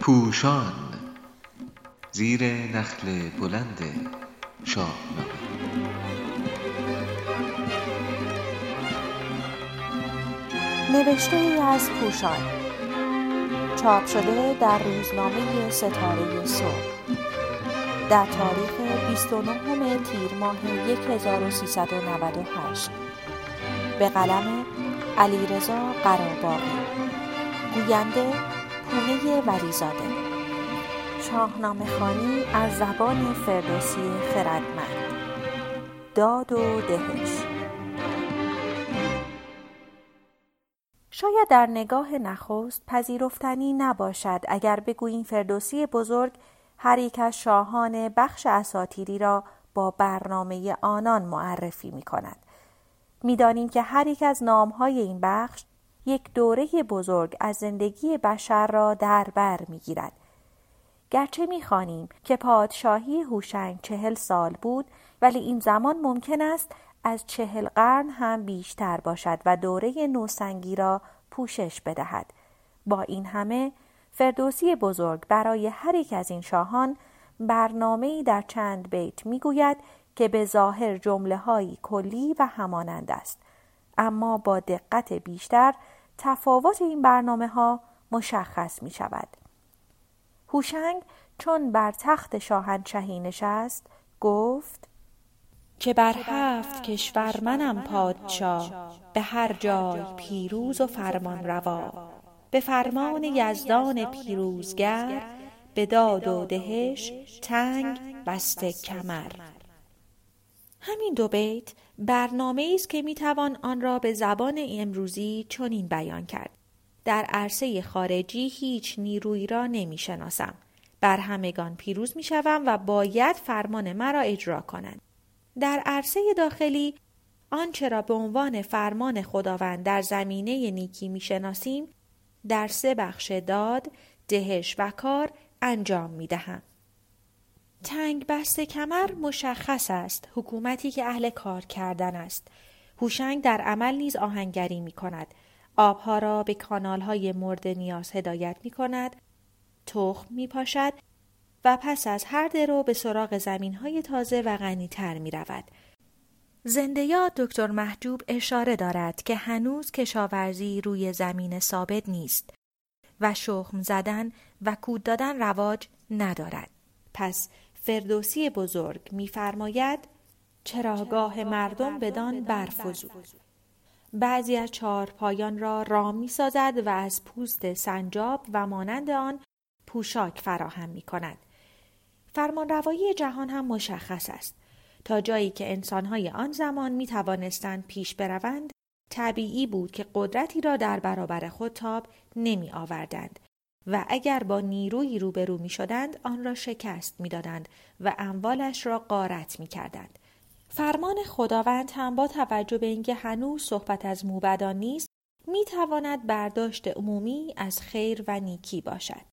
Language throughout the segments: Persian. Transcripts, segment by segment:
پوشان زیر نخل بلند شاهنامه نوشته ای از پوشان. چاپ شده در روزنامه ستاره صبح. در تاریخ 29 تیر ماه 1398 به قلم علیرضا قراباغی گوینده پونه ولیزاده. شاهنامه خانی از زبان فردوسی خردمند. داد و دهش. شاید در نگاه نخست پذیرفتنی نباشد اگر بگوییم فردوسی بزرگ هر یک از شاهان بخش اساتیری را با برنامه آنان معرفی می کند. می‌دانیم که هر یک از نامهای این بخش یک دوره بزرگ از زندگی بشر را در بر می‌گیرد. گرچه می‌خوانیم که پادشاهی هوشنگ چهل سال بود ولی این زمان ممکن است از چهل قرن هم بیشتر باشد و دوره نوسنگی را پوشش بدهد. با این همه فردوسی بزرگ برای هر یک از این شاهان برنامه در چند بیت می‌گوید که به ظاهر جمله های کلی و همانند است. اما با دقت بیشتر تفاوت این برنامه ها مشخص می شود. هوشنگ چون بر تخت شاهنشهی نشست گفت که بر هفت کشور منم پادشاه به هر جای پیروز و فرمان روا. به فرمان یزدان پیروزگر به داد و دهش تنگ بسته کمر. همین دو بیت برنامه است که می‌توان آن را به زبان امروزی چنین بیان کرد. در عرصه خارجی هیچ نیرویی را نمی‌شناسم. بر همگان پیروز می‌شوم و باید فرمان مرا اجرا کنند. در عرصه داخلی آنچه را به عنوان فرمان خداوند در زمینه نیکی می‌شناسیم در سه بخش داد دهش و کار انجام می‌دهم. تنگ بست کمر مشخص است حکومتی که اهل کار کردن است هوشنگ در عمل نیز آهنگری می کند آبها را به کانالهای مورد نیاز هدایت می کند تخم می پاشد و پس از هر درو به سراغ زمین های تازه و غنیتر می رود. زندیات دکتر محجوب اشاره دارد که هنوز کشاورزی روی زمین ثابت نیست و شخم زدن و کود دادن رواج ندارد. پس فردوسی بزرگ می‌فرماید چراگاه مردم بدان برفزود بعضی از چارپایان را رام می سازد و از پوست سنجاب و مانند آن پوشاک فراهم می کند. فرمانروایی جهان هم مشخص است. تا جایی که انسانهای آن زمان می توانستند پیش بروند طبیعی بود که قدرتی را در برابر خود تاب نمی آوردند و اگر با نیروی روبرو می شدند آن را شکست می دادند و اموالش را قارت می کردند. فرمان خداوند هم با توجه به اینکه هنوز صحبت از موبدان نیست می تواند برداشت عمومی از خیر و نیکی باشد.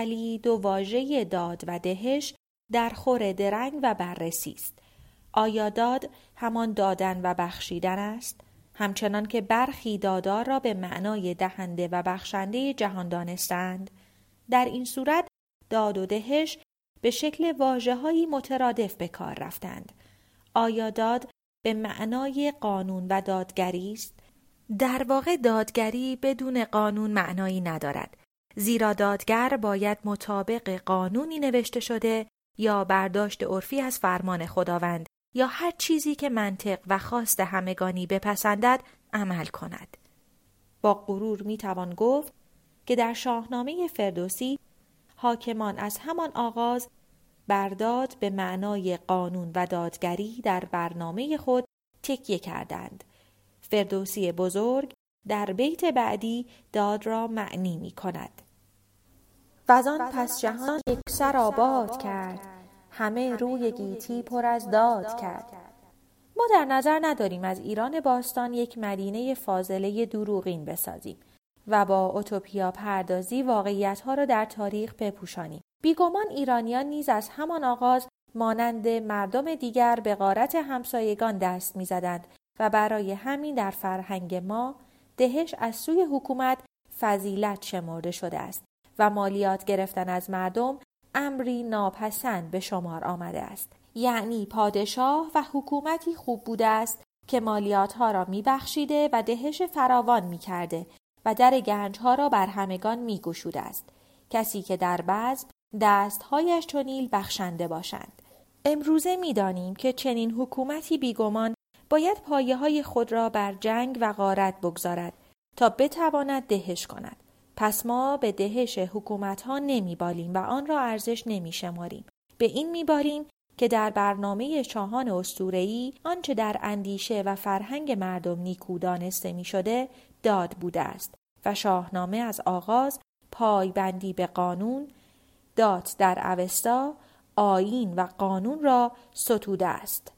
ولی دو واژه داد و دهش در خور درنگ و بررسی است. آیا داد همان دادن و بخشیدن است؟ همچنان که برخی دادار را به معنای دهنده و بخشنده جهان دانستند. در این صورت داد و دهش به شکل واجه مترادف به کار رفتند. آیا داد به معنای قانون و دادگری است؟ در واقع دادگری بدون قانون معنایی ندارد. زیرا دادگر باید مطابق قانونی نوشته شده یا برداشت عرفی از فرمان خداوند یا هر چیزی که منطق و خواست همگانی بپسندد عمل کند. با غرور می توان گفت که در شاهنامه فردوسی حاکمان از همان آغاز برداد به معنای قانون و دادگری در برنامه خود تکیه کردند. فردوسی بزرگ در بیت بعدی داد را معنی می کند. وزان پس جهان یک سر آباد کرد. همه روی گیتی پر از داد کرد. ما در نظر نداریم از ایران باستان یک مدینه فاضله دروغین بسازیم و با اوتوپیا پردازی واقعیت ها را در تاریخ بپوشانیم. بیگمان ایرانیان نیز از همان آغاز مانند مردم دیگر به غارت همسایگان دست می‌زدند و برای همین در فرهنگ ما دهش از سوی حکومت فضیلت شمرده شده است و مالیات گرفتن از مردم امری ناپسند به شمار آمده است. یعنی پادشاه و حکومتی خوب بوده است که مالیات ها را میبخشیده و دهش فراوان می‌کرده و در گنج ها را بر همگان میگشوده است. کسی که در بعض دستهایش چنیل بخشنده باشند. امروزه می‌دانیم که چنین حکومتی بیگمان باید پایه های خود را بر جنگ و غارت بگذارد تا بتواند دهش کند پس ما به دهش حکومت ها نمی بالیم و آن را ارزش نمی شماریم. به این می بالیم که در برنامه شاهان استورهی آنچه در اندیشه و فرهنگ مردم نیکو دانسته می شده داد بوده است و شاهنامه از آغاز پایبندی به قانون داد در اوستا آیین و قانون را ستوده است